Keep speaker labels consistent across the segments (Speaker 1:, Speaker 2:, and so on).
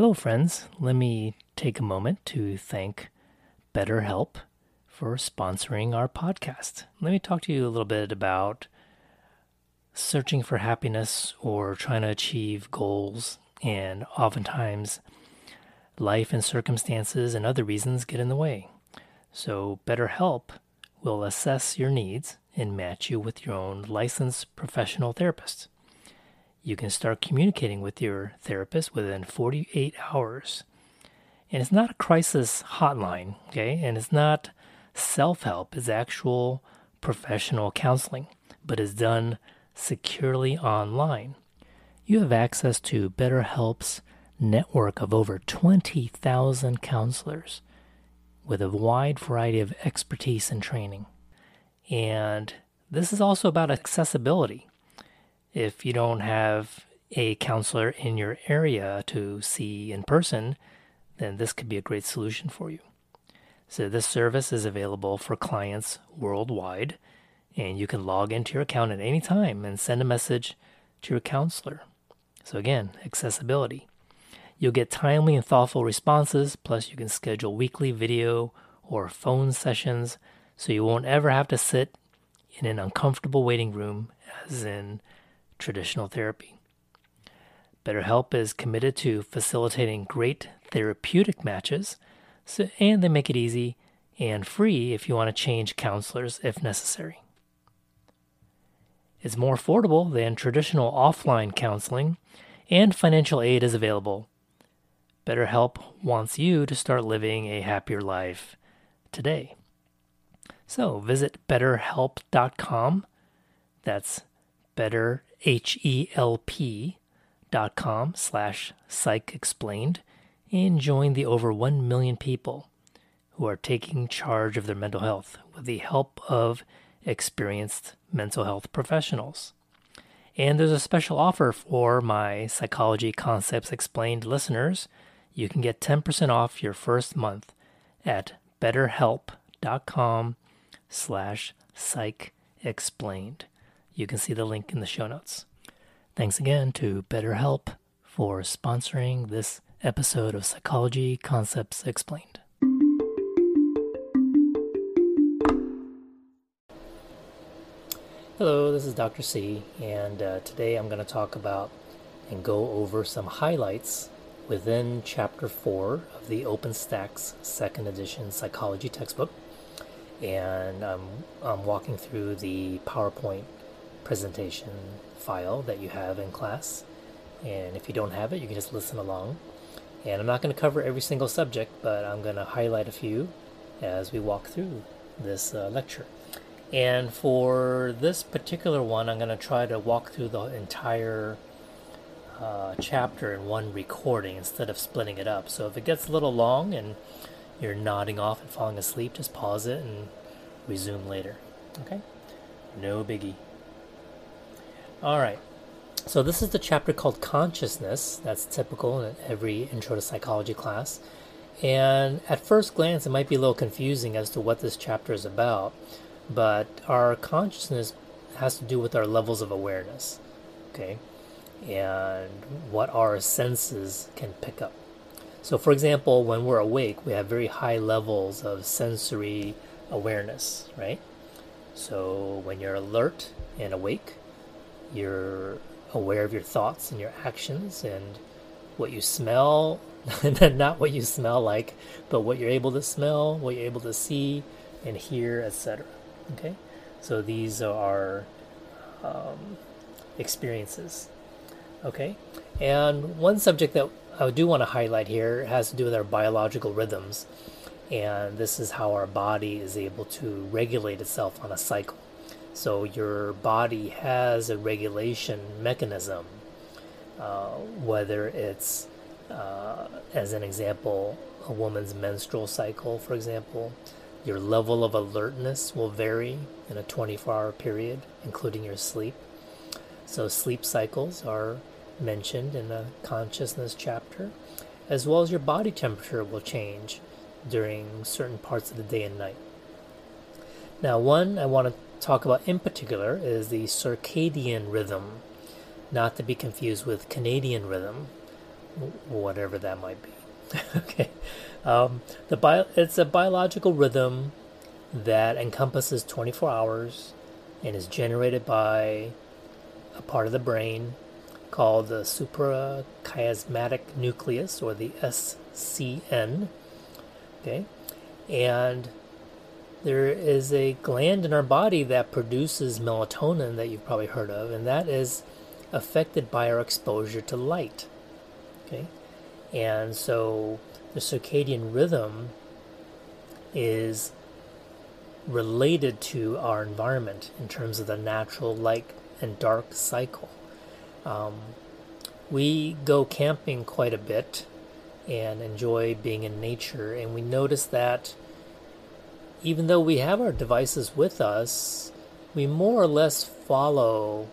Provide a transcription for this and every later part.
Speaker 1: Hello, friends. Let me take a moment to thank BetterHelp for sponsoring our podcast. Let me talk to you a little bit about searching for happiness or trying to achieve goals, and oftentimes life and circumstances and other reasons get in the way. So, BetterHelp will assess your needs and match you with your own licensed professional therapist. You can start communicating with your therapist within 48 hours. And it's not a crisis hotline, okay? And it's not self help, it's actual professional counseling, but is done securely online. You have access to BetterHelp's network of over 20,000 counselors with a wide variety of expertise and training. And this is also about accessibility. If you don't have a counselor in your area to see in person, then this could be a great solution for you. So, this service is available for clients worldwide, and you can log into your account at any time and send a message to your counselor. So, again, accessibility. You'll get timely and thoughtful responses, plus, you can schedule weekly video or phone sessions so you won't ever have to sit in an uncomfortable waiting room as in traditional therapy. BetterHelp is committed to facilitating great therapeutic matches, so, and they make it easy and free if you want to change counselors if necessary. It's more affordable than traditional offline counseling, and financial aid is available. BetterHelp wants you to start living a happier life today. So visit betterhelp.com. That's better H-E-L-P dot com slash psych explained and join the over 1 million people who are taking charge of their mental health with the help of experienced mental health professionals. And there's a special offer for my Psychology Concepts Explained listeners. You can get 10% off your first month at betterhelp.com slash psych explained. You can see the link in the show notes. Thanks again to BetterHelp for sponsoring this episode of Psychology Concepts Explained. Hello, this is Dr. C, and uh, today I'm going to talk about and go over some highlights within Chapter 4 of the OpenStax second edition psychology textbook. And I'm, I'm walking through the PowerPoint presentation file that you have in class. And if you don't have it, you can just listen along. And I'm not going to cover every single subject, but I'm going to highlight a few as we walk through this uh, lecture. And for this particular one, I'm going to try to walk through the entire uh, chapter in one recording instead of splitting it up. So if it gets a little long and you're nodding off and falling asleep, just pause it and resume later. Okay? No biggie. All right. So this is the chapter called Consciousness. That's typical in every intro to psychology class. And at first glance, it might be a little confusing as to what this chapter is about, but our consciousness has to do with our levels of awareness, okay, and what our senses can pick up. So, for example, when we're awake, we have very high levels of sensory awareness, right? So, when you're alert and awake, you're aware of your thoughts and your actions and what you smell, not what you smell like, but what you're able to smell, what you're able to see and hear, etc. Okay, so these are um, experiences. Okay, and one subject that I do want to highlight here has to do with our biological rhythms, and this is how our body is able to regulate itself on a cycle. So your body has a regulation mechanism, uh, whether it's, uh, as an example, a woman's menstrual cycle, for example. Your level of alertness will vary in a 24 hour period, including your sleep. So, sleep cycles are mentioned in the consciousness chapter, as well as your body temperature will change during certain parts of the day and night. Now, one I want to talk about in particular is the circadian rhythm, not to be confused with Canadian rhythm, whatever that might be. okay, um, the bio, it's a biological rhythm that encompasses 24 hours and is generated by a part of the brain called the suprachiasmatic nucleus or the SCN. Okay, and there is a gland in our body that produces melatonin that you've probably heard of, and that is affected by our exposure to light. Okay, and so the circadian rhythm is related to our environment in terms of the natural light and dark cycle. Um, we go camping quite a bit and enjoy being in nature, and we notice that even though we have our devices with us, we more or less follow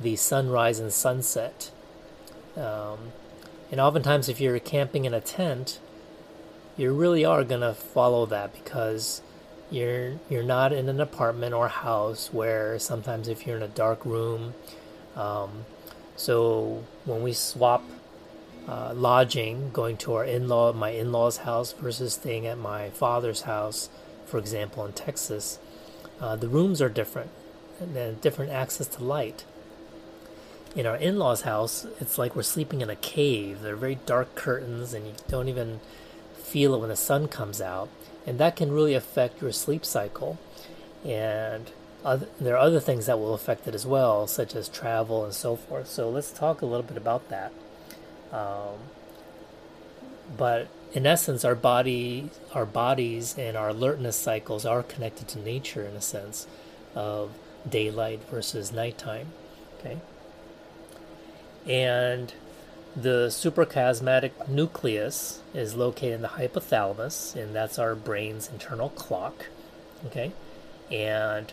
Speaker 1: the sunrise and sunset. Um, and oftentimes, if you're camping in a tent, you really are going to follow that because you're you're not in an apartment or house where sometimes if you're in a dark room. Um, so when we swap uh, lodging, going to our in-law, my in-laws' house versus staying at my father's house, for example, in Texas, uh, the rooms are different and then different access to light. In our in-laws' house, it's like we're sleeping in a cave. There are very dark curtains, and you don't even feel it when the sun comes out, and that can really affect your sleep cycle. And other, there are other things that will affect it as well, such as travel and so forth. So let's talk a little bit about that. Um, but in essence, our body, our bodies, and our alertness cycles are connected to nature in a sense of daylight versus nighttime. Okay, and the suprachiasmatic nucleus is located in the hypothalamus, and that's our brain's internal clock. Okay, and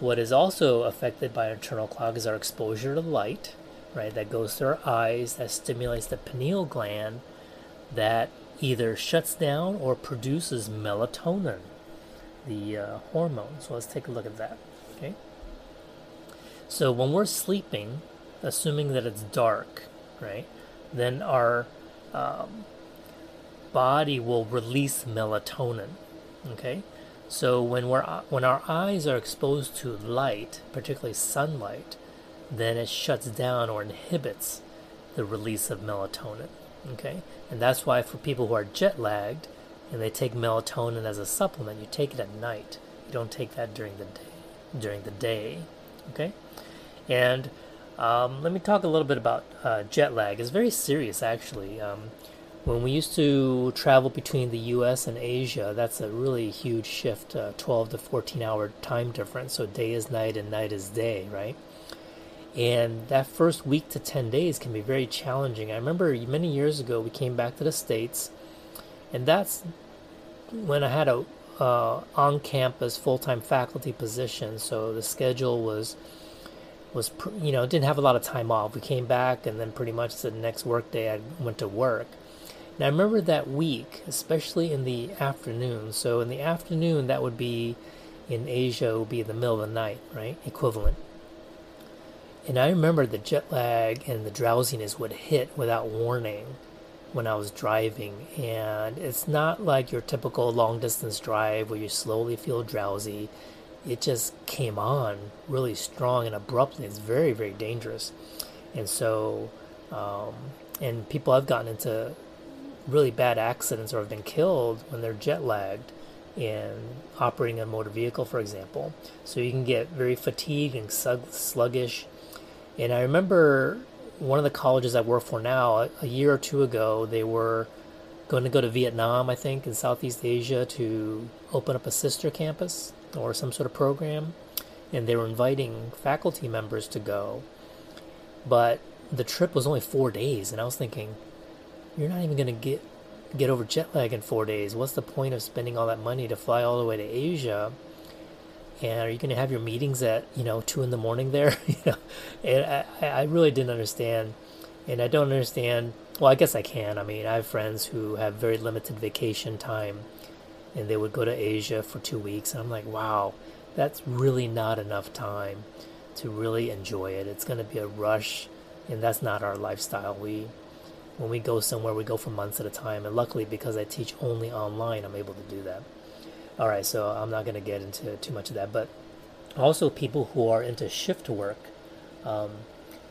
Speaker 1: what is also affected by internal clock is our exposure to light, right? That goes through our eyes, that stimulates the pineal gland, that either shuts down or produces melatonin, the uh, hormone. So let's take a look at that. Okay. So when we're sleeping, assuming that it's dark, right, then our um, body will release melatonin. Okay. So when we're when our eyes are exposed to light, particularly sunlight, then it shuts down or inhibits the release of melatonin. Okay, and that's why for people who are jet lagged and they take melatonin as a supplement, you take it at night. You don't take that during the day. During the day, okay. And um, let me talk a little bit about uh, jet lag. It's very serious, actually. Um, when we used to travel between the U.S. and Asia, that's a really huge shift, uh, 12 to 14 hour time difference. So day is night and night is day, right? And that first week to 10 days can be very challenging. I remember many years ago we came back to the States, and that's when I had a uh, on campus full time faculty position. So the schedule was was you know didn't have a lot of time off. We came back and then pretty much the next work day I went to work. Now I remember that week, especially in the afternoon. So in the afternoon, that would be in Asia, would be the middle of the night, right? Equivalent. And I remember the jet lag and the drowsiness would hit without warning when I was driving. And it's not like your typical long distance drive where you slowly feel drowsy. It just came on really strong and abruptly. It's very, very dangerous. And so, um, and people have gotten into really bad accidents or have been killed when they're jet lagged in operating a motor vehicle, for example. So you can get very fatigued and sluggish and I remember one of the colleges I work for now, a, year or two ago, they were going to go to Vietnam, I think, in Southeast Asia to open up a sister campus or some sort of program. And they were inviting faculty members to go. But the trip was only four days. And I was thinking, you're not even going to get get over jet lag in four days. What's the point of spending all that money to fly all the way to Asia and are you going to have your meetings at you know two in the morning there you know and I, I really didn't understand and i don't understand well i guess i can i mean i have friends who have very limited vacation time and they would go to asia for two weeks and i'm like wow that's really not enough time to really enjoy it it's going to be a rush and that's not our lifestyle we when we go somewhere, we go for months at a time. And luckily, because I teach only online, I'm able to do that. All right, so I'm not going to get into too much of that. But also, people who are into shift work. Um,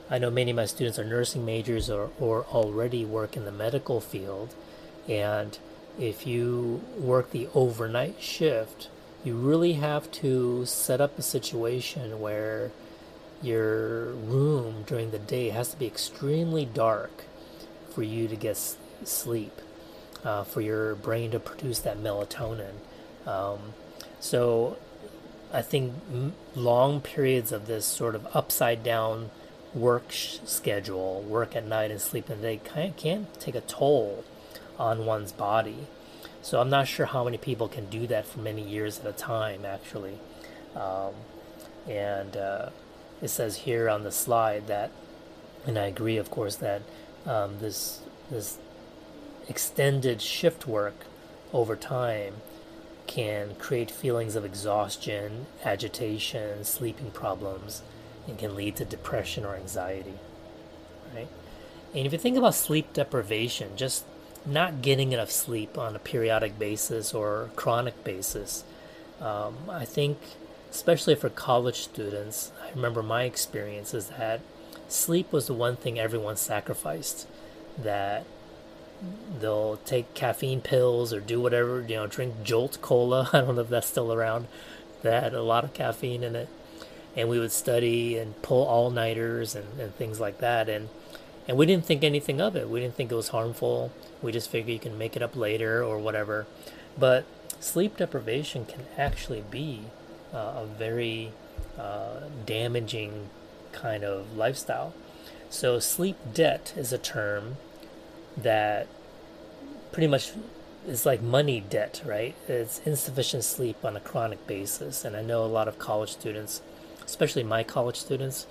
Speaker 1: I know many of my students are nursing majors or, or already work in the medical field. And if you work the overnight shift, you really have to set up a situation where your room during the day has to be extremely dark for you to get sleep, uh, for your brain to produce that melatonin. Um, so I think long periods of this sort of upside down work schedule, work at night and sleep in the day, can, can take a toll on one's body. So I'm not sure how many people can do that for many years at a time, actually. Um, and uh, it says here on the slide that, and I agree, of course, that um, this this extended shift work over time can create feelings of exhaustion, agitation, sleeping problems, and can lead to depression or anxiety. Right? And if you think about sleep deprivation, just not getting enough sleep on a periodic basis or chronic basis, um, I think, especially for college students, I remember my experience is that sleep was the one thing everyone sacrificed. That they'll take caffeine pills or do whatever, you know, drink Jolt Cola. I don't know if that's still around. That had a lot of caffeine in it. And we would study and pull all nighters and, and things like that. And and we didn't think anything of it. We didn't think it was harmful. We just figured you can make it up later or whatever. But sleep deprivation can actually be uh, a very uh, damaging kind of lifestyle. So, sleep debt is a term that pretty much is like money debt, right? It's insufficient sleep on a chronic basis. And I know a lot of college students, especially my college students,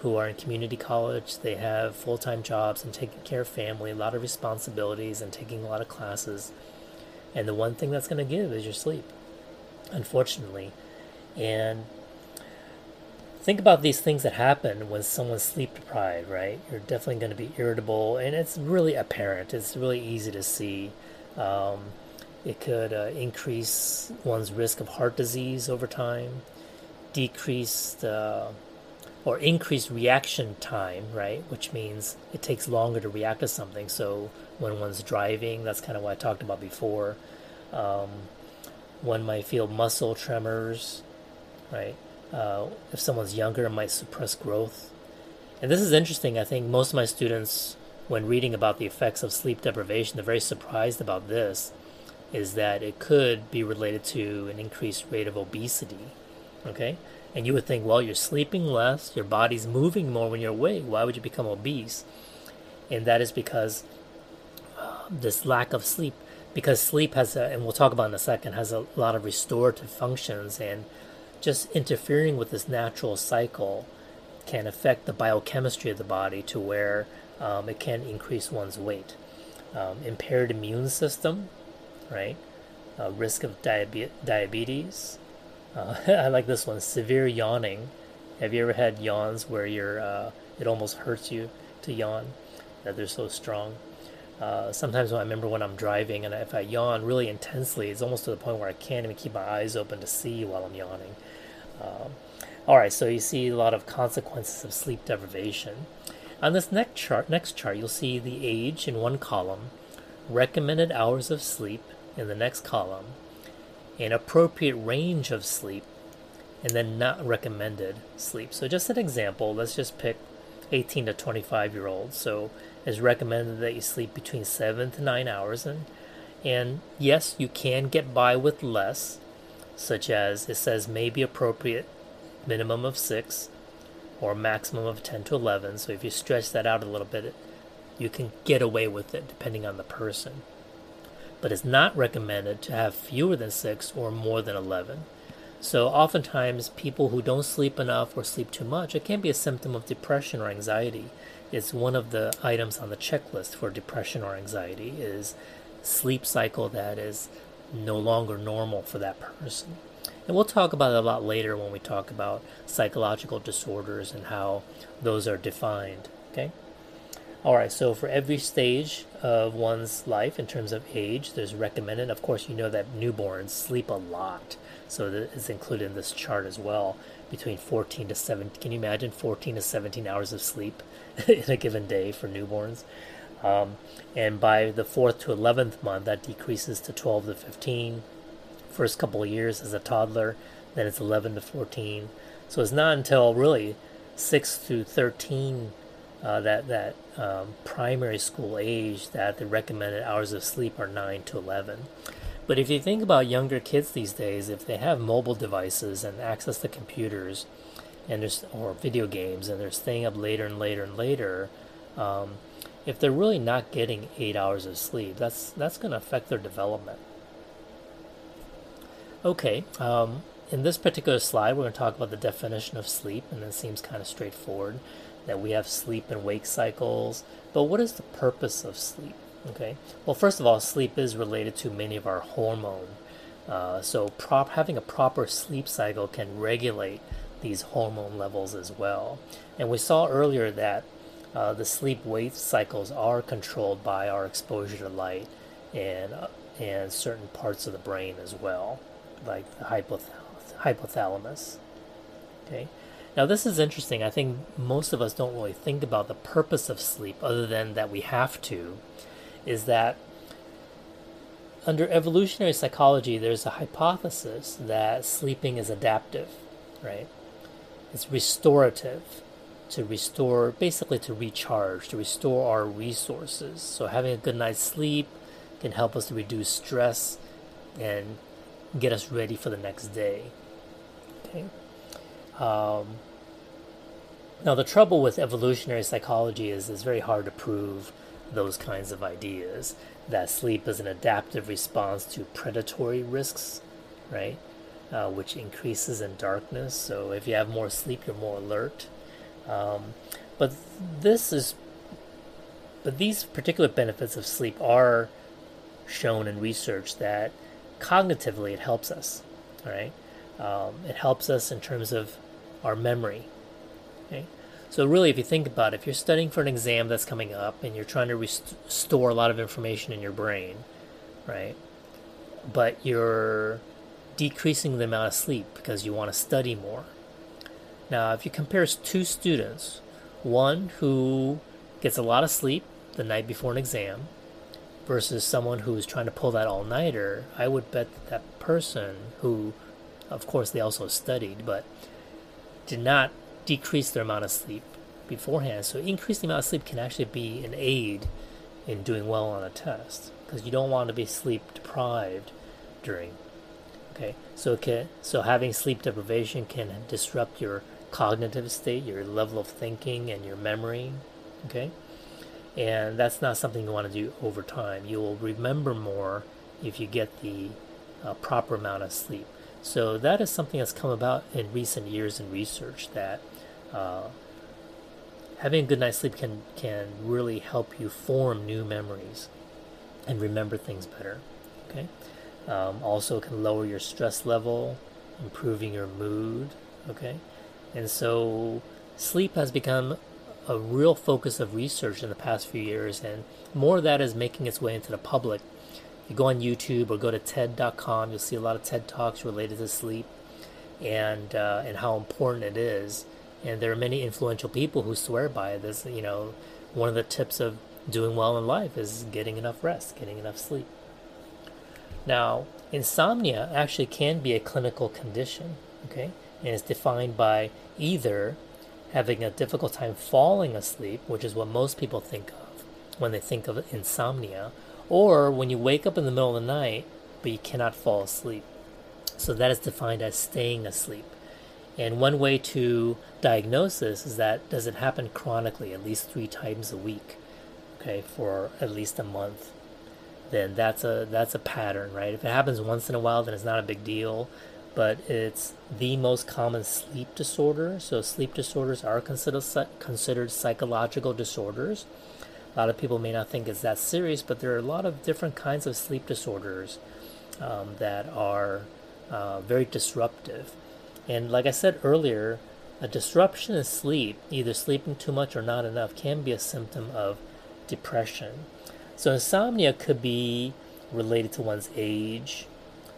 Speaker 1: who are in community college. They have full time jobs and taking care of family, a lot of responsibilities, and taking a lot of classes. And the one thing that's going to give is your sleep, unfortunately. And think about these things that happen when someone's sleep deprived, right? You're definitely going to be irritable, and it's really apparent. It's really easy to see. Um, it could uh, increase one's risk of heart disease over time, decrease the or increased reaction time, right? Which means it takes longer to react to something. So when one's driving, that's kind of what I talked about before. Um, one might feel muscle tremors, right? Uh, if someone's younger, it might suppress growth. And this is interesting. I think most of my students, when reading about the effects of sleep deprivation, they're very surprised about this. Is that it could be related to an increased rate of obesity. Okay, and you would think, well, you're sleeping less, your body's moving more when you're awake. Why would you become obese? And that is because uh, this lack of sleep, because sleep has, a, and we'll talk about in a second, has a lot of restorative functions, and just interfering with this natural cycle can affect the biochemistry of the body to where um, it can increase one's weight. Um, impaired immune system, right? Uh, risk of diabe- diabetes, uh, I like this one. Severe yawning. Have you ever had yawns where you're uh, it almost hurts you to yawn? That they're so strong. Uh, sometimes when I remember when I'm driving and if I yawn really intensely, it's almost to the point where I can't even keep my eyes open to see while I'm yawning. Um, all right, so you see a lot of consequences of sleep deprivation. On this next chart, next chart, you'll see the age in one column, recommended hours of sleep in the next column, an appropriate range of sleep, and then not recommended sleep. So, just an example, let's just pick 18 to 25 year olds. So, it's recommended that you sleep between 7 to 9 hours. And, and yes, you can get by with less, such as it says may be appropriate minimum of 6 or maximum of 10 to 11. So, if you stretch that out a little bit, you can get away with it depending on the person but it's not recommended to have fewer than six or more than 11. So, oftentimes, people who don't sleep enough or sleep too much, it can be a symptom of depression or anxiety. It's one of the items on the checklist for depression or anxiety is sleep cycle that is no longer normal for that person. And we'll talk about it a lot later when we talk about psychological disorders and how those are defined. Okay? All right, so for every stage of one's life in terms of age, there's recommended. Of course, you know that newborns sleep a lot, so it's included in this chart as well. Between 14 to 17, can you imagine 14 to 17 hours of sleep in a given day for newborns? Um, and by the fourth to 11th month, that decreases to 12 to 15. First couple of years as a toddler, then it's 11 to 14. So it's not until really 6 to 13 uh, that that um, primary school age that the recommended hours of sleep are 9 to 11. But if you think about younger kids these days, if they have mobile devices and access to computers and there's, or video games and they're staying up later and later and later, um, if they're really not getting eight hours of sleep, that's that's going to affect their development. Okay, um, in this particular slide, we're going to talk about the definition of sleep, and it seems kind of straightforward that we have sleep and wake cycles. But what is the purpose of sleep? Okay. Well, first of all, sleep is related to many of our hormone. Uh, so prop having a proper sleep cycle can regulate these hormone levels as well. And we saw earlier that uh, the sleep wake cycles are controlled by our exposure to light and uh, and certain parts of the brain as well, like the hypoth- hypothalamus. Okay. Now, this is interesting. I think most of us don't really think about the purpose of sleep other than that we have to. Is that under evolutionary psychology, there's a hypothesis that sleeping is adaptive, right? It's restorative to restore, basically to recharge, to restore our resources. So, having a good night's sleep can help us to reduce stress and get us ready for the next day. Okay. Um, now, the trouble with evolutionary psychology is it's very hard to prove those kinds of ideas that sleep is an adaptive response to predatory risks, right? Uh, which increases in darkness. So, if you have more sleep, you're more alert. Um, but this is, but these particular benefits of sleep are shown in research that cognitively it helps us, right? Um, it helps us in terms of our memory. Okay? So really, if you think about it, if you're studying for an exam that's coming up and you're trying to restore a lot of information in your brain, right? But you're decreasing the amount of sleep because you want to study more. Now, if you compare two students, one who gets a lot of sleep the night before an exam versus someone who's trying to pull that all nighter, I would bet that, that person who, of course, they also studied, but did not decrease their amount of sleep beforehand. So increasing amount of sleep can actually be an aid in doing well on a test because you don't want to be sleep deprived during. Okay, so so having sleep deprivation can disrupt your cognitive state, your level of thinking, and your memory. Okay, and that's not something you want to do over time. You will remember more if you get the uh, proper amount of sleep. So that is something that's come about in recent years in research that uh, having a good night's sleep can can really help you form new memories and remember things better. Okay. Um, also, can lower your stress level, improving your mood. Okay, and so sleep has become a real focus of research in the past few years, and more of that is making its way into the public. You go on YouTube or go to TED.com, you'll see a lot of TED talks related to sleep and uh, and how important it is and there are many influential people who swear by this. You know, one of the tips of doing well in life is getting enough rest, getting enough sleep. Now, insomnia actually can be a clinical condition, okay? And it's defined by either having a difficult time falling asleep, which is what most people think of when they think of insomnia, or when you wake up in the middle of the night but you cannot fall asleep. So that is defined as staying asleep. And one way to diagnose this is that does it happen chronically, at least three times a week, okay, for at least a month? Then that's a that's a pattern, right? If it happens once in a while, then it's not a big deal. But it's the most common sleep disorder. So sleep disorders are considered considered psychological disorders. A lot of people may not think it's that serious, but there are a lot of different kinds of sleep disorders um, that are uh, very disruptive. And like I said earlier, a disruption in sleep, either sleeping too much or not enough, can be a symptom of depression. So insomnia could be related to one's age,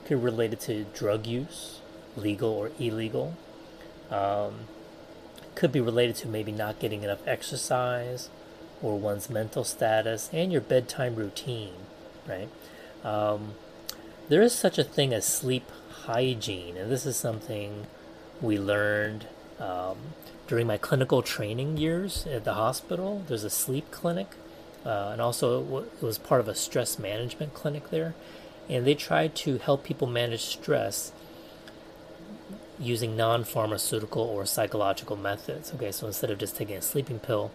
Speaker 1: could be related to drug use, legal or illegal. Um, could be related to maybe not getting enough exercise or one's mental status and your bedtime routine, right? Um, there is such a thing as sleep hygiene, and this is something we learned um, during my clinical training years at the hospital. There's a sleep clinic, uh, and also it was part of a stress management clinic there, and they try to help people manage stress using non-pharmaceutical or psychological methods. Okay, so instead of just taking a sleeping pill,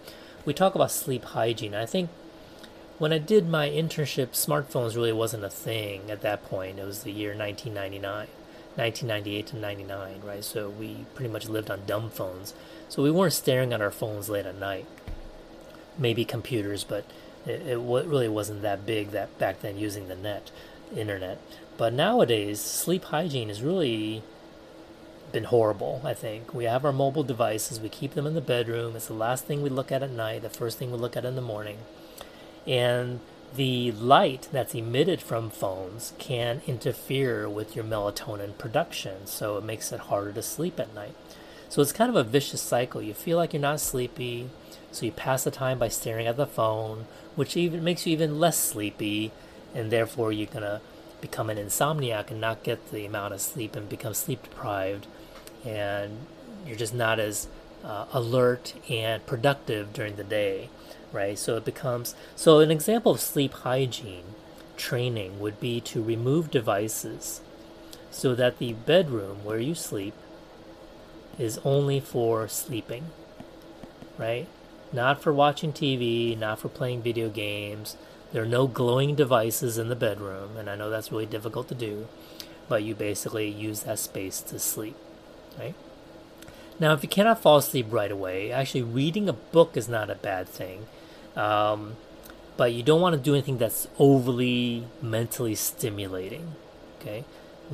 Speaker 1: we talk about sleep hygiene. I think when I did my internship, smartphones really wasn't a thing at that point. It was the year 1999, 1998 to 99, right? So we pretty much lived on dumb phones. So we weren't staring at our phones late at night. Maybe computers, but it, it really wasn't that big that back then using the net, internet. But nowadays, sleep hygiene has really been horrible, I think. We have our mobile devices, we keep them in the bedroom. It's the last thing we look at at night, the first thing we look at in the morning. And the light that's emitted from phones can interfere with your melatonin production, so it makes it harder to sleep at night. So it's kind of a vicious cycle. You feel like you're not sleepy, so you pass the time by staring at the phone, which even makes you even less sleepy, and therefore you're gonna become an insomniac and not get the amount of sleep and become sleep deprived and you're just not as uh, alert and productive during the day, right? So it becomes so an example of sleep hygiene training would be to remove devices so that the bedroom where you sleep is only for sleeping, right? Not for watching TV, not for playing video games. There are no glowing devices in the bedroom, and I know that's really difficult to do, but you basically use that space to sleep right? Now, if you cannot fall asleep right away, actually reading a book is not a bad thing. Um, but you don't want to do anything that's overly mentally stimulating. Okay,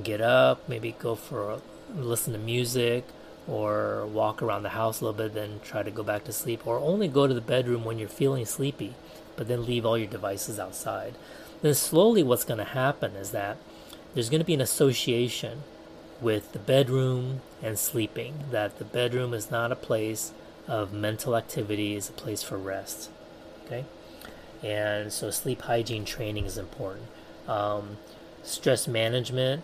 Speaker 1: get up, maybe go for a, listen to music, or walk around the house a little bit, then try to go back to sleep, or only go to the bedroom when you're feeling sleepy, but then leave all your devices outside. Then slowly, what's going to happen is that there's going to be an association with the bedroom and sleeping, that the bedroom is not a place of mental activity, it's a place for rest. Okay? And so sleep hygiene training is important. Um, stress management,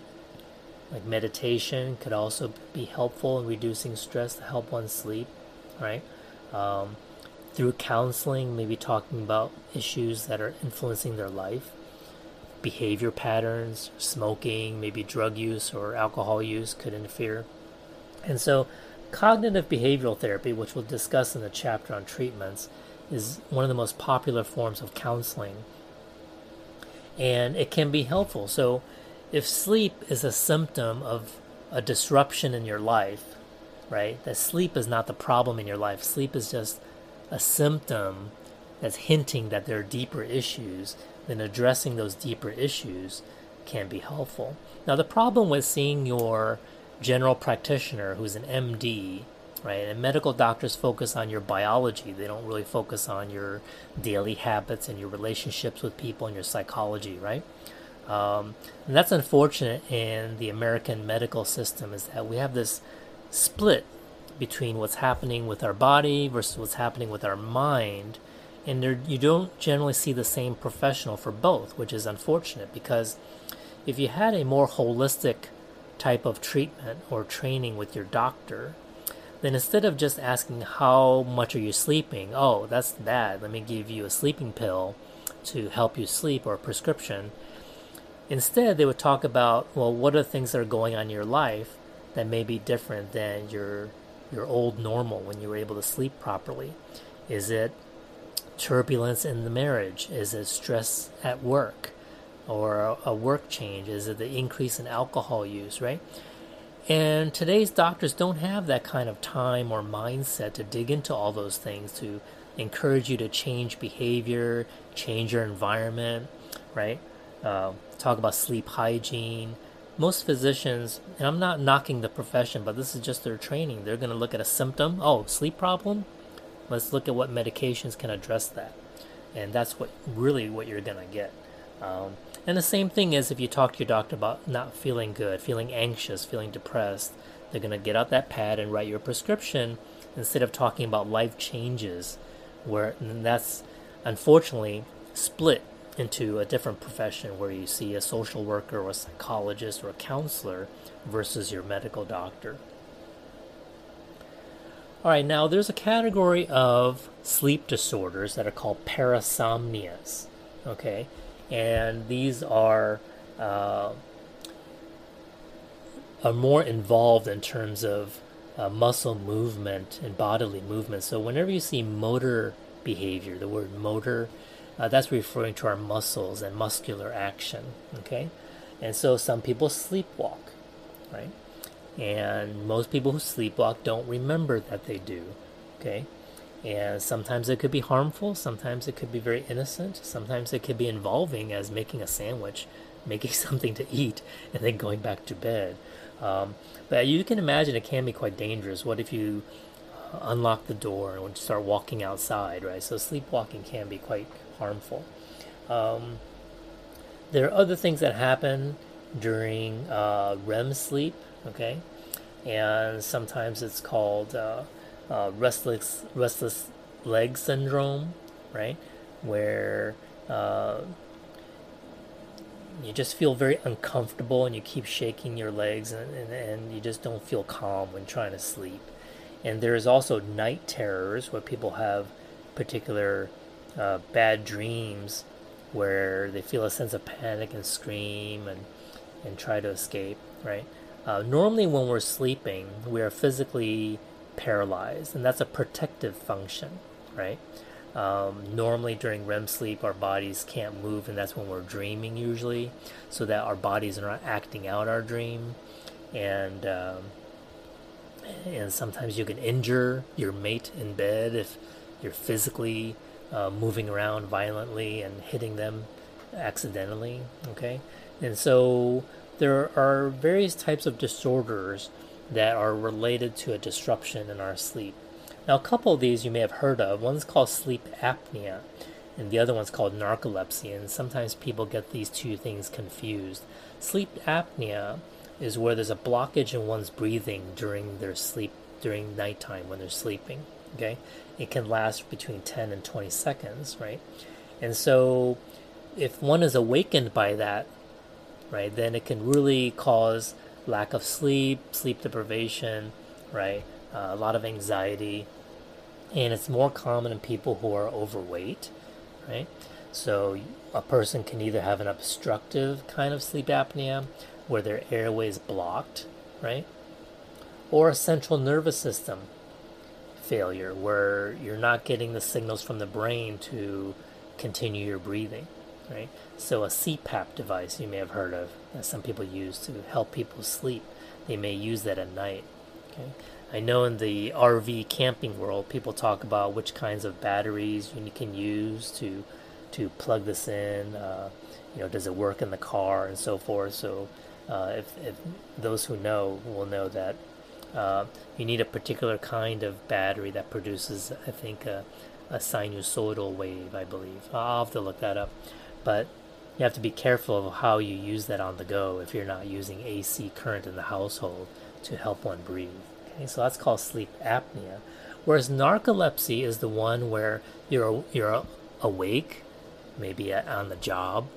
Speaker 1: like meditation, could also be helpful in reducing stress to help one sleep, right? Um, through counseling, maybe talking about issues that are influencing their life behavior patterns, smoking, maybe drug use or alcohol use could interfere. And so, cognitive behavioral therapy, which we'll discuss in the chapter on treatments, is one of the most popular forms of counseling. And it can be helpful. So, if sleep is a symptom of a disruption in your life, right, that sleep is not the problem in your life, sleep is just a symptom that's hinting that there are deeper issues, then addressing those deeper issues can be helpful. Now, the problem with seeing your general practitioner who's an MD, right, and medical doctors focus on your biology, they don't really focus on your daily habits and your relationships with people and your psychology, right? Um, and that's unfortunate in the American medical system is that we have this split between what's happening with our body versus what's happening with our mind and there, you don't generally see the same professional for both, which is unfortunate because if you had a more holistic type of treatment or training with your doctor, then instead of just asking how much are you sleeping, oh, that's bad, let me give you a sleeping pill to help you sleep or a prescription. Instead, they would talk about, well, what are things that are going on in your life that may be different than your your old normal when you were able to sleep properly? Is it turbulence in the marriage? Is it stress at work or a work change? Is it the increase in alcohol use, right? And today's doctors don't have that kind of time or mindset to dig into all those things to encourage you to change behavior, change your environment, right? Uh, talk about sleep hygiene. Most physicians, and I'm not knocking the profession, but this is just their training. They're going to look at a symptom. Oh, sleep problem? Let's look at what medications can address that. and that's what really what you're gonna get. Um, and the same thing is if you talk to your doctor about not feeling good, feeling anxious, feeling depressed, they're gonna get out that pad and write you a prescription instead of talking about life changes, where that's unfortunately split into a different profession where you see a social worker or a psychologist or a counselor versus your medical doctor. All right, now there's a category of sleep disorders that are called parasomnias. Okay, and these are uh, are more involved in terms of uh, muscle movement and bodily movement. So whenever you see motor behavior, the word motor, uh, that's referring to our muscles and muscular action. Okay, and so some people sleepwalk, right? And most people who sleepwalk don't remember that they do. Okay, and sometimes it could be harmful, sometimes it could be very innocent, sometimes it could be involving as making a sandwich, making something to eat, and then going back to bed. Um, but you can imagine it can be quite dangerous. What if you uh, unlock the door and start walking outside, right? So sleepwalking can be quite harmful. Um, there are other things that happen during uh, REM sleep, okay? And sometimes it's called uh, uh, restless restless leg syndrome, right? Where uh, you just feel very uncomfortable and you keep shaking your legs and, and, and, you just don't feel calm when trying to sleep. And there's also night terrors where people have particular uh, bad dreams where they feel a sense of panic and scream and, and try to escape, right? Uh, normally, when we're sleeping, we are physically paralyzed, and that's a protective function, right? Um, normally during REM sleep, our bodies can't move, and that's when we're dreaming usually, so that our bodies are not acting out our dream, and um, and sometimes you can injure your mate in bed if you're physically uh, moving around violently and hitting them accidentally. Okay, and so there are various types of disorders that are related to a disruption in our sleep. Now, a couple of these you may have heard of. One's called sleep apnea, and the other one's called narcolepsy, and sometimes people get these two things confused. Sleep apnea is where there's a blockage in one's breathing during their sleep, during nighttime when they're sleeping. Okay, it can last between 10 and 20 seconds, right? And so, if one is awakened by that, right, then it can really cause lack of sleep, sleep deprivation, right? Uh, a lot of anxiety, and it's more common in people who are overweight, right? So a person can either have an obstructive kind of sleep apnea where their airway is blocked, right? Or a central nervous system failure where you're not getting the signals from the brain to continue your breathing, right? So a CPAP device you may have heard of that some people use to help people sleep. They may use that at night. Okay. I know in the RV camping world, people talk about which kinds of batteries you can use to to plug this in. Uh, you know, does it work in the car and so forth. So, uh, if, if those who know will know that uh, you need a particular kind of battery that produces, I think, a, a sinusoidal wave. I believe I'll have to look that up, but you have to be careful of how you use that on the go if you're not using AC current in the household to help one breathe. Okay, so that's called sleep apnea. Whereas narcolepsy is the one where you're you're awake, maybe at, on the job,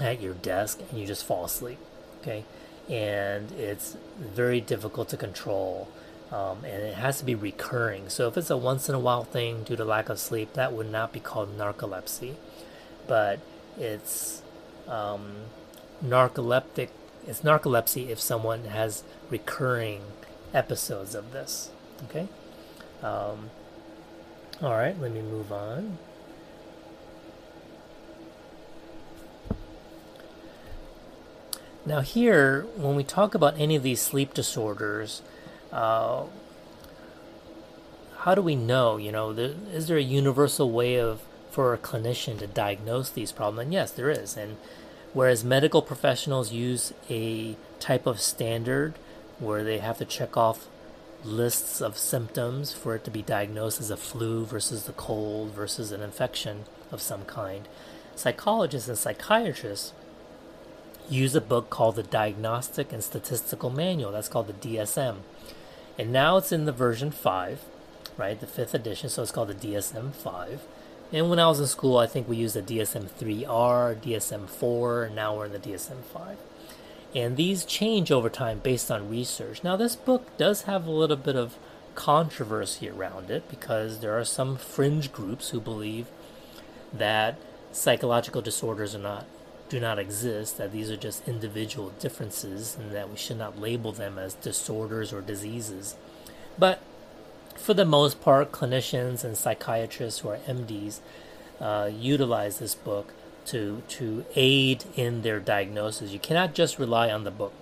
Speaker 1: at your desk, and you just fall asleep. Okay, and it's very difficult to control. Um, and it has to be recurring. So if it's a once in a while thing due to lack of sleep, that would not be called narcolepsy. But it's um, narcoleptic. It's narcolepsy if someone has recurring episodes of this. Okay. Um, all right. Let me move on. Now, here, when we talk about any of these sleep disorders, uh, how do we know? You know, is there a universal way of for a clinician to diagnose these problems? And yes, there is. And whereas medical professionals use a type of standard where they have to check off lists of symptoms for it to be diagnosed as a flu versus the cold versus an infection of some kind. Psychologists and psychiatrists use a book called the Diagnostic and Statistical Manual. That's called the DSM. And now it's in the version 5, right? The fifth edition, so it's called the DSM 5. And when I was in school, I think we used the DSM 3R, DSM 4, and now we're in the DSM 5. And these change over time based on research. Now, this book does have a little bit of controversy around it because there are some fringe groups who believe that psychological disorders are not do not exist, that these are just individual differences, and that we should not label them as disorders or diseases. But for the most part, clinicians and psychiatrists who are MDs uh, utilize this book to to aid in their diagnosis. You cannot just rely on the book.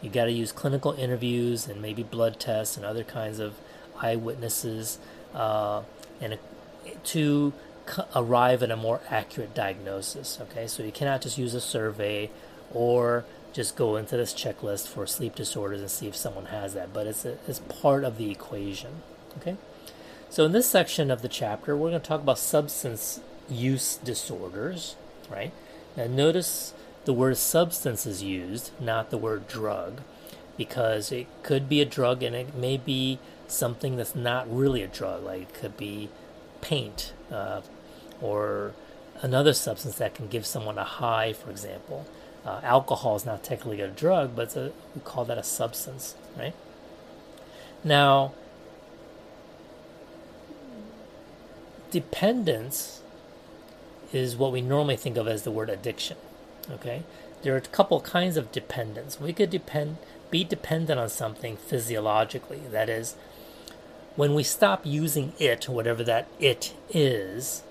Speaker 1: You got to use clinical interviews and maybe blood tests and other kinds of eyewitnesses uh, and to arrive at a more accurate diagnosis. Okay, so you cannot just use a survey or just go into this checklist for sleep disorders and see if someone has that, but it's, a, it's part of the equation. Okay, so in this section of the chapter, we're going to talk about substance use disorders, right? Now, notice the word substance is used, not the word drug, because it could be a drug and it may be something that's not really a drug, like it could be paint, uh, or another substance that can give someone a high, for example. Uh, alcohol is not technically a drug, but a, we call that a substance, right? Now, dependence is what we normally think of as the word addiction. Okay, there are a couple kinds of dependence. We could depend, be dependent on something physiologically. That is, when we stop using it, whatever that it is,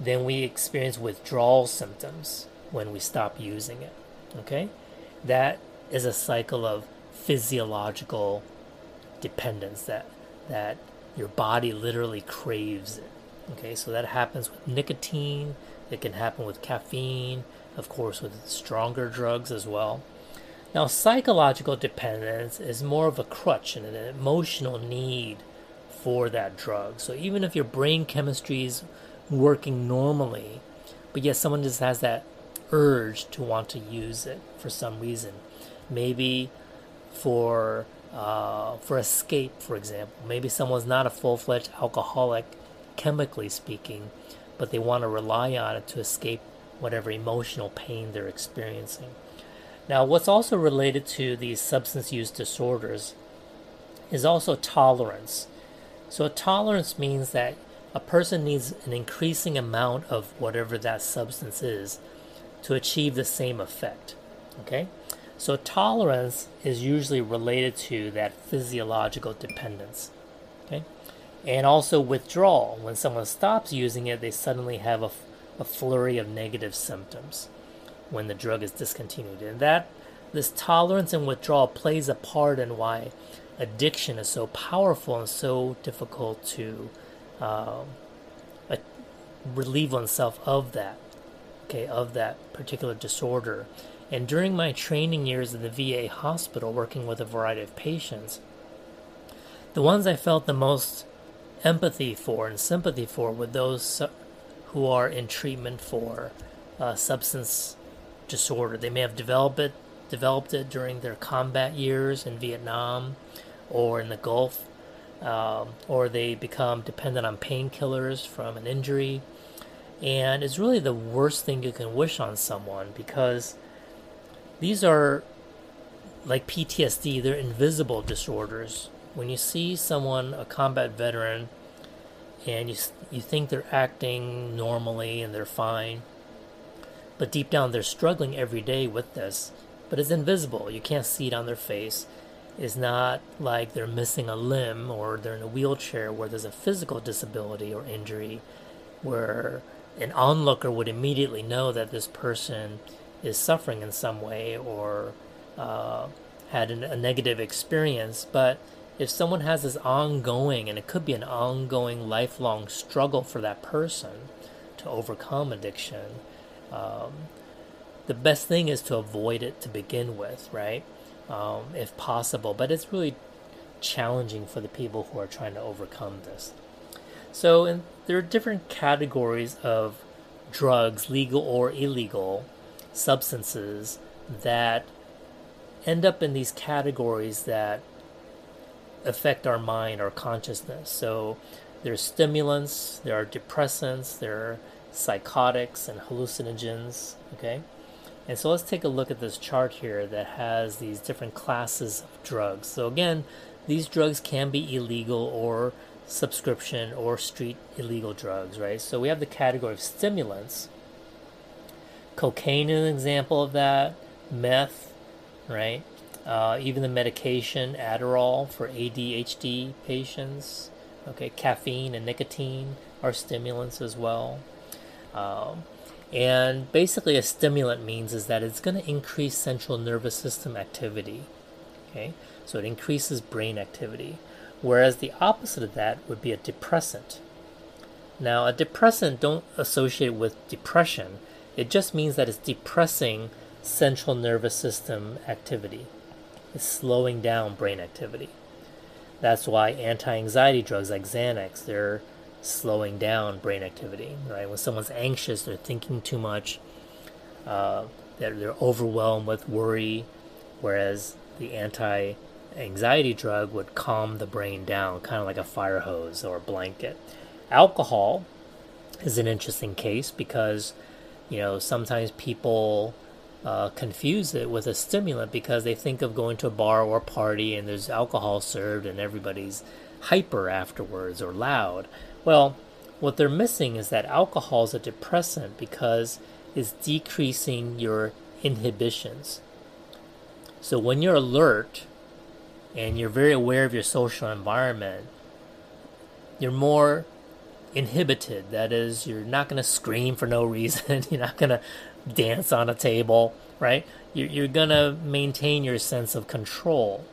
Speaker 1: then we experience withdrawal symptoms when we stop using it. Okay? That is a cycle of physiological dependence that that your body literally craves it. Okay, so that happens with nicotine, it can happen with caffeine, of course with stronger drugs as well. Now psychological dependence is more of a crutch and an emotional need for that drug. So even if your brain chemistry is working normally, but yet someone just has that urge to want to use it for some reason. Maybe for uh, for escape, for example. Maybe someone's not a full fledged alcoholic, chemically speaking, but they want to rely on it to escape whatever emotional pain they're experiencing. Now, what's also related to these substance use disorders is also tolerance. So, tolerance means that a person needs an increasing amount of whatever that substance is to achieve the same effect. Okay? So tolerance is usually related to that physiological dependence. Okay? And also withdrawal. When someone stops using it, they suddenly have a, a flurry of negative symptoms when the drug is discontinued. And that this tolerance and withdrawal plays a part in why addiction is so powerful and so difficult to um, relieve oneself of that, okay, of that particular disorder. And during my training years in the VA hospital, working with a variety of patients, the ones I felt the most empathy for and sympathy for were those who are in treatment for uh, substance disorder. They may have developed it, developed it during their combat years in Vietnam or in the Gulf um, or they become dependent on painkillers from an injury. And it's really the worst thing you can wish on someone because these are like PTSD, they're invisible disorders. When you see someone, a combat veteran, and you, you think they're acting normally and they're fine, but deep down they're struggling every day with this, but it's invisible. You can't see it on their face is not like they're missing a limb or they're in a wheelchair where there's a physical disability or injury where an onlooker would immediately know that this person is suffering in some way or uh, had an, a negative experience. But if someone has this ongoing, and it could be an ongoing, lifelong struggle for that person to overcome addiction, um, the best thing is to avoid it to begin with, right? Um, if possible. But it's really challenging for the people who are trying to overcome this. So, in, there are different categories of drugs, legal or illegal, substances that end up in these categories that affect our mind, our consciousness. So, there's stimulants, there are depressants, there are psychotics and hallucinogens. Okay, and so let's take a look at this chart here that has these different classes of drugs. So again, these drugs can be illegal or subscription or street illegal drugs, right? So we have the category of stimulants. Cocaine is an example of that, meth, right? Uh, even the medication Adderall for ADHD patients. Okay, caffeine and nicotine are stimulants as well. Um, and basically, a stimulant means is that it's going to increase central nervous system activity. Okay, so it increases brain activity. Whereas the opposite of that would be a depressant. Now, a depressant don't associate with depression. It just means that it's depressing central nervous system activity. It's slowing down brain activity. That's why anti-anxiety drugs like Xanax, they're slowing down brain activity, right? When someone's anxious, they're thinking too much, uh, they're, they're overwhelmed with worry, whereas the anti anxiety drug would calm the brain down, kind of like a fire hose or a blanket. Alcohol is an interesting case because, you know, sometimes people uh, confuse it with a stimulant because they think of going to a bar or party and there's alcohol served and everybody's hyper afterwards or loud. Well, what they're missing is that alcohol is a depressant because it's decreasing your inhibitions. So when you're alert and you're very aware of your social environment, you're more inhibited. That is, you're not going to scream for no reason. you're not going to dance on a table, right? You're, you're going to maintain your sense of control.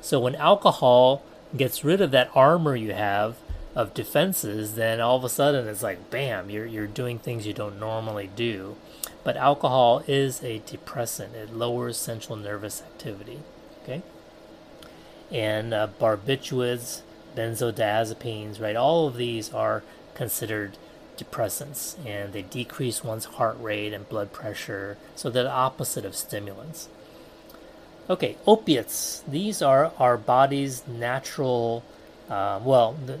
Speaker 1: So when alcohol gets rid of that armor you have, of defenses, then all of a sudden it's like bam, you're you're doing things you don't normally do. But alcohol is a depressant; it lowers central nervous activity. Okay, and uh, barbiturates, benzodiazepines, right? All of these are considered depressants, and they decrease one's heart rate and blood pressure. So they're the opposite of stimulants. Okay, opiates. These are our body's natural uh, well, the,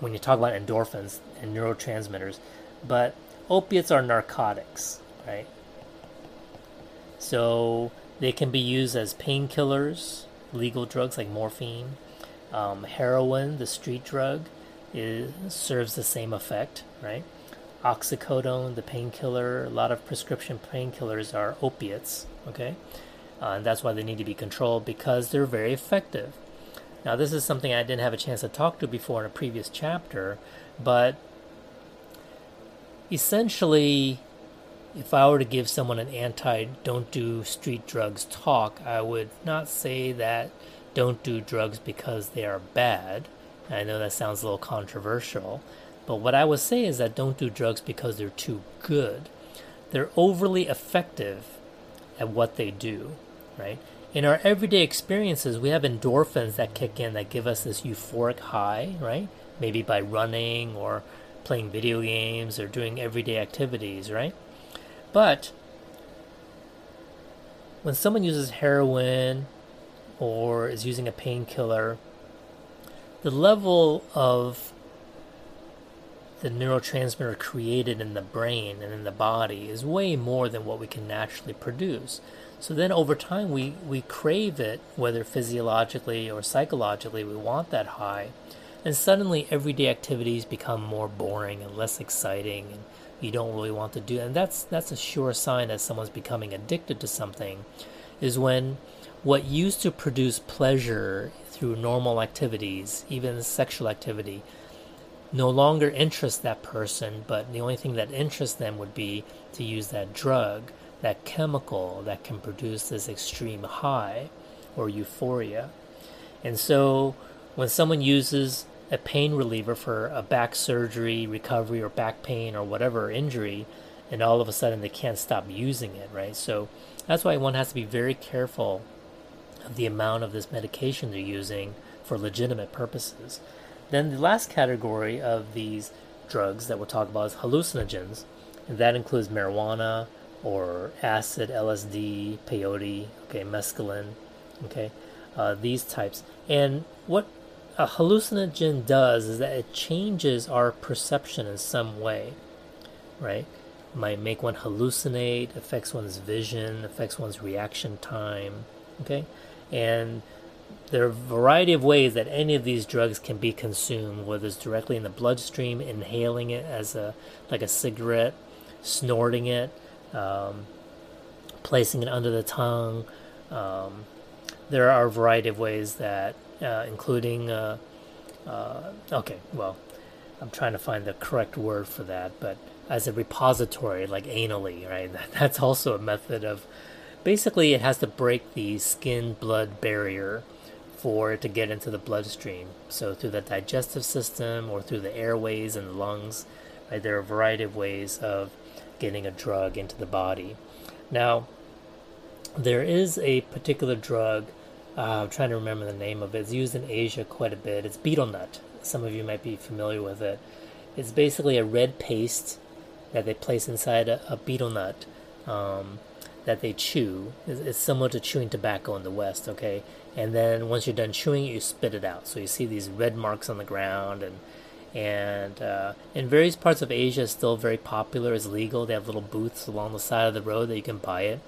Speaker 1: when you talk about endorphins and neurotransmitters, but opiates are narcotics, right? So they can be used as painkillers, legal drugs like morphine. Um, heroin, the street drug, is, serves the same effect, right? Oxycodone, the painkiller, a lot of prescription painkillers are opiates, okay? Uh, and that's why they need to be controlled because they're very effective. Now, this is something I didn't have a chance to talk to before in a previous chapter, but essentially, if I were to give someone an anti don't do street drugs talk, I would not say that don't do drugs because they are bad. I know that sounds a little controversial, but what I would say is that don't do drugs because they're too good. They're overly effective at what they do, right? In our everyday experiences, we have endorphins that kick in that give us this euphoric high, right? Maybe by running or playing video games or doing everyday activities, right? But when someone uses heroin or is using a painkiller, the level of the neurotransmitter created in the brain and in the body is way more than what we can naturally produce. So then over time, we, we crave it, whether physiologically or psychologically, we want that high. And suddenly, everyday activities become more boring and less exciting, and you don't really want to do. And that's that's a sure sign that someone's becoming addicted to something, is when what used to produce pleasure through normal activities, even sexual activity, no longer interest that person. But the only thing that interests them would be to use that drug that chemical that can produce this extreme high or euphoria. And so when someone uses a pain reliever for a back surgery, recovery, or back pain, or whatever injury, and all of a sudden they can't stop using it, right? So that's why one has to be very careful of the amount of this medication they're using for legitimate purposes. Then the last category of these drugs that we'll talk about is hallucinogens, and that includes marijuana or acid, LSD, peyote, okay, mescaline, okay, uh, these types. And what a hallucinogen does is that it changes our perception in some way, right? Might make one hallucinate, affects one's vision, affects one's reaction time, okay? And there are a variety of ways that any of these drugs can be consumed, whether it's directly in the bloodstream, inhaling it as a like a cigarette, snorting it, um, placing it under the tongue. Um, there are a variety of ways that, uh, including, uh, uh, okay, well, I'm trying to find the correct word for that, but as a repository, like anally, right? That's also a method of basically it has to break the skin blood barrier for it to get into the bloodstream. So through the digestive system or through the airways and the lungs, right? There are a variety of ways of getting a drug into the body. Now, there is a particular drug. Uh, I'm trying to remember the name of it. It's used in Asia quite a bit. It's betel nut. Some of you might be familiar with it. It's basically a red paste that they place inside a, a betel nut. Um, that they chew. It's similar to chewing tobacco in the West, okay? And then once you're done chewing it, you spit it out. So you see these red marks on the ground, and and uh, in various parts of Asia, it's still very popular. It's legal. They have little booths along the side of the road that you can buy it,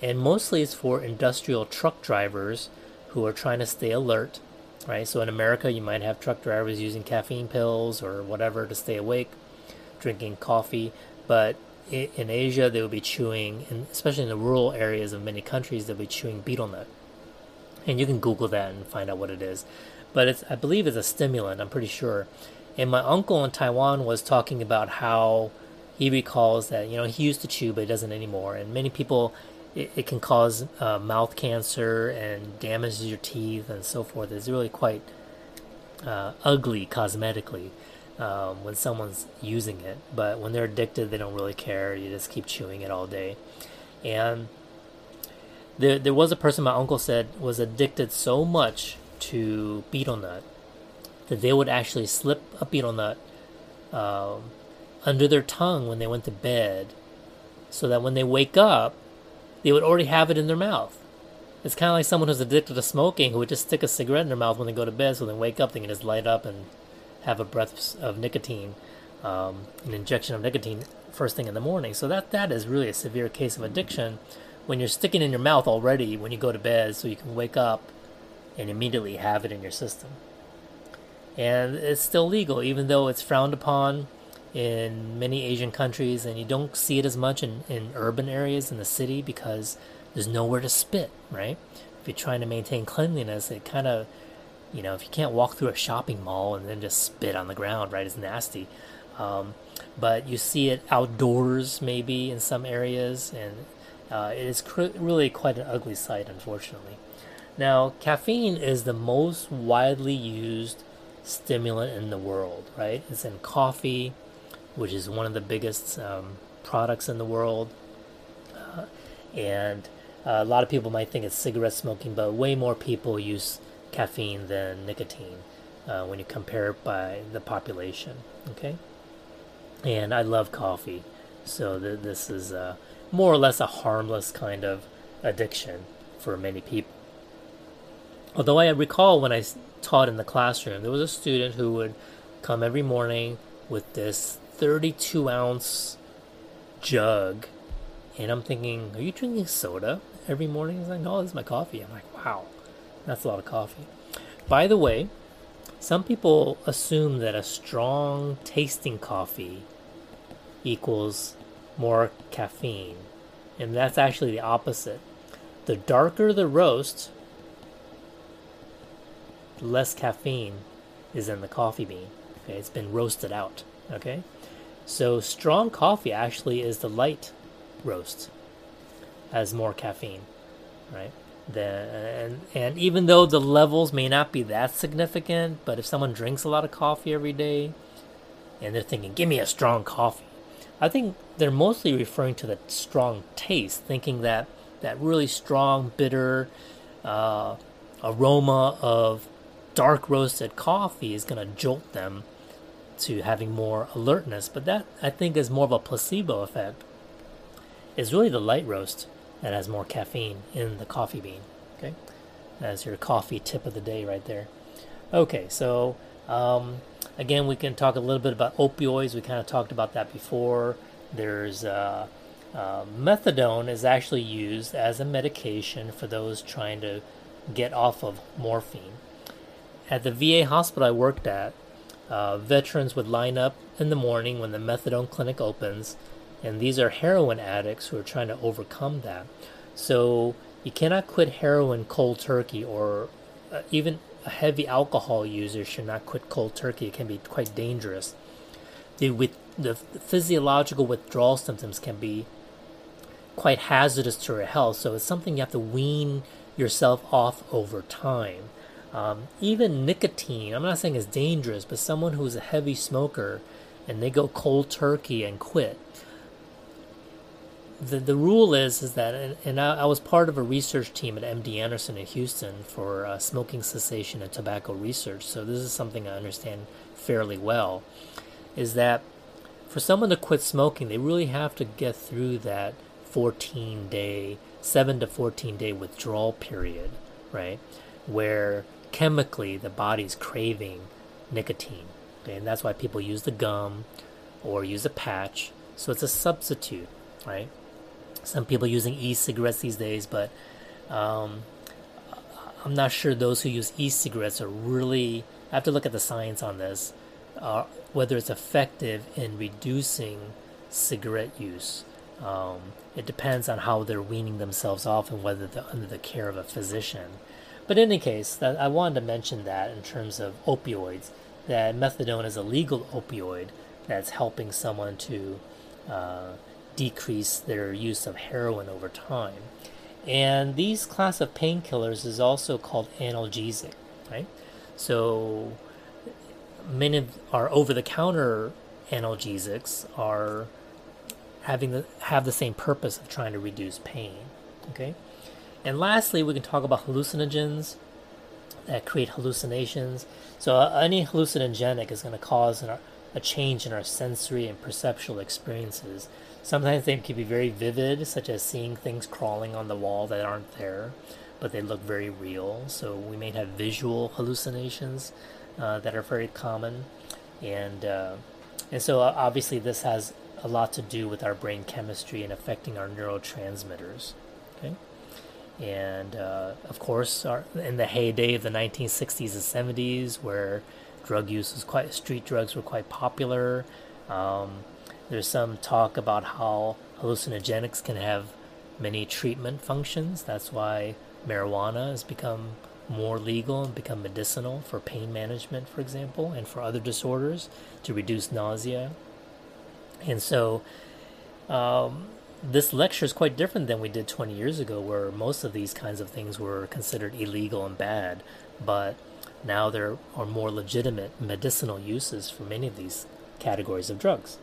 Speaker 1: and mostly it's for industrial truck drivers who are trying to stay alert. Right. So in America, you might have truck drivers using caffeine pills or whatever to stay awake, drinking coffee, but in Asia, they will be chewing, and especially in the rural areas of many countries, they'll be chewing betel nut. And you can Google that and find out what it is. But it's, I believe it's a stimulant, I'm pretty sure. And my uncle in Taiwan was talking about how he recalls that, you know, he used to chew, but he doesn't anymore. And many people, it, it can cause uh, mouth cancer and damages your teeth and so forth. It's really quite uh, ugly cosmetically um, when someone's using it. But when they're addicted, they don't really care. You just keep chewing it all day. And there, there was a person my uncle said was addicted so much to betel nut that they would actually slip a betel nut um, under their tongue when they went to bed, so that when they wake up, they would already have it in their mouth. It's kind of like someone who's addicted to smoking who would just stick a cigarette in their mouth when they go to bed, so when they wake up, they can just light up and have a breath of nicotine, um, an injection of nicotine first thing in the morning. So that that is really a severe case of addiction when you're sticking in your mouth already when you go to bed, so you can wake up and immediately have it in your system. And it's still legal, even though it's frowned upon in many Asian countries, and you don't see it as much in, in urban areas in the city because there's nowhere to spit, right? If you're trying to maintain cleanliness, it kind of you know, if you can't walk through a shopping mall and then just spit on the ground, right, it's nasty. Um, but you see it outdoors, maybe in some areas, and uh, it is cr- really quite an ugly sight, unfortunately. Now, caffeine is the most widely used stimulant in the world, right? It's in coffee, which is one of the biggest um, products in the world. Uh, and uh, a lot of people might think it's cigarette smoking, but way more people use caffeine than nicotine uh, when you compare it by the population. Okay, and I love coffee, so th- this is uh, more or less a harmless kind of addiction for many people. Although I recall when I taught in the classroom, there was a student who would come every morning with this 32 ounce jug. And I'm thinking, are you drinking soda every morning? He's like, no, this is my coffee. I'm like, wow. That's a lot of coffee. By the way, some people assume that a strong tasting coffee equals more caffeine, and that's actually the opposite. The darker the roast, the less caffeine is in the coffee bean. Okay, it's been roasted out. Okay, so strong coffee actually is the light roast, has more caffeine, right? and and even though the levels may not be that significant, but if someone drinks a lot of coffee every day, and they're thinking, "Give me a strong coffee," I think they're mostly referring to the strong taste, thinking that that really strong, bitter uh, aroma of dark roasted coffee is going to jolt them to having more alertness. But that I think is more of a placebo effect. It's really the light roast that has more caffeine in the coffee bean. Okay, that's your coffee tip of the day right there. Okay, so um, again, we can talk a little bit about opioids. We kind of talked about that before. There's uh, uh, methadone is actually used as a medication for those trying to get off of morphine. At the VA hospital I worked at, uh, veterans would line up in the morning when the methadone clinic opens, and these are heroin addicts who are trying to overcome that. So you cannot quit heroin cold turkey, or uh, even a heavy alcohol user should not quit cold turkey. It can be quite dangerous. The, with, the physiological withdrawal symptoms can be quite hazardous to your health, so it's something you have to wean yourself off over time. Um, even nicotine, I'm not saying it's dangerous, but someone who's a heavy smoker and they go cold turkey and quit, the the rule is is that, and, I, I, was part of a research team at MD Anderson in Houston for uh, smoking cessation and tobacco research. So this is something I understand fairly well. Is that for someone to quit smoking, they really have to get through that 14 day, seven to 14 day withdrawal period, right, where chemically the body's craving nicotine, okay? and that's why people use the gum or use a patch. So it's a substitute, right? Some people using e-cigarettes these days, but um, I'm not sure those who use e-cigarettes are really. I have to look at the science on this, uh, whether it's effective in reducing cigarette use. Um, it depends on how they're weaning themselves off and whether they're under the care of a physician. But in any case, that I wanted to mention that in terms of opioids, that methadone is a legal opioid that's helping someone to uh, decrease their use of heroin over time. And these class of painkillers is also called analgesic, right? So many of our over-the-counter analgesics are having the, have the same purpose of trying to reduce pain. Okay, and lastly, we can talk about hallucinogens that create hallucinations. So uh, any hallucinogenic is going to cause an, a change in our sensory and perceptual experiences. Sometimes they can be very vivid, such as seeing things crawling on the wall that aren't there, but they look very real. So we may have visual hallucinations uh, that are very common, and uh, and so uh, obviously this has a lot to do with our brain chemistry and affecting our neurotransmitters. Okay, and uh, of course, our, in the heyday of the 1960s and 70s, where drug use was quite street drugs were quite popular. Um, there's some talk about how hallucinogenics can have many treatment functions. That's why marijuana has become more legal and become medicinal for pain management, for example, and for other disorders to reduce nausea. And so, um, this lecture is quite different than we did 20 years ago, where most of these kinds of things were considered illegal and bad. But now there are more legitimate medicinal uses for many of these categories of drugs.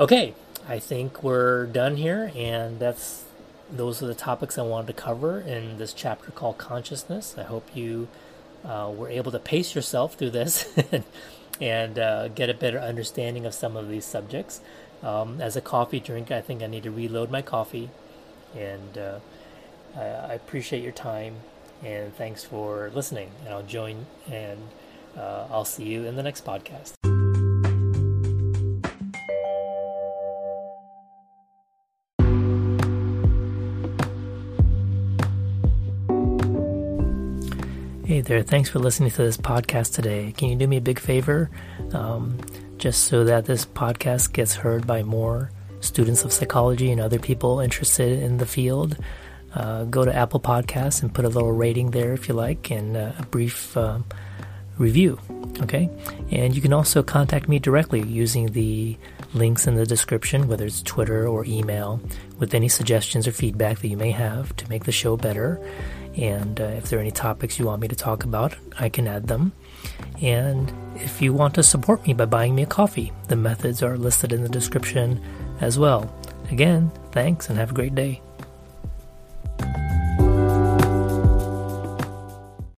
Speaker 1: Okay, I think we're done here, and that's those are the topics I wanted to cover in this chapter called consciousness. I hope you uh, were able to pace yourself through this and uh, get a better understanding of some of these subjects. Um, as a coffee drink, I think I need to reload my coffee, and uh, I, I, appreciate your time and thanks for listening. And I'll join and uh, I'll see you in the next podcast. Hey there, thanks for listening to this podcast today. Can you do me a big favor? Um, just so that this podcast gets heard by more students of psychology and other people interested in the field, uh, go to Apple Podcasts and put a little rating there if you like and uh, a brief um, review. Okay? And you can also contact me directly using the links in the description, whether it's Twitter or email, with any suggestions or feedback that you may have to make the show better. And uh, if there are any topics you want me to talk about, I can add them. And if you want to support me by buying me a coffee, the methods are listed in the description as well. Again, thanks and have a great day.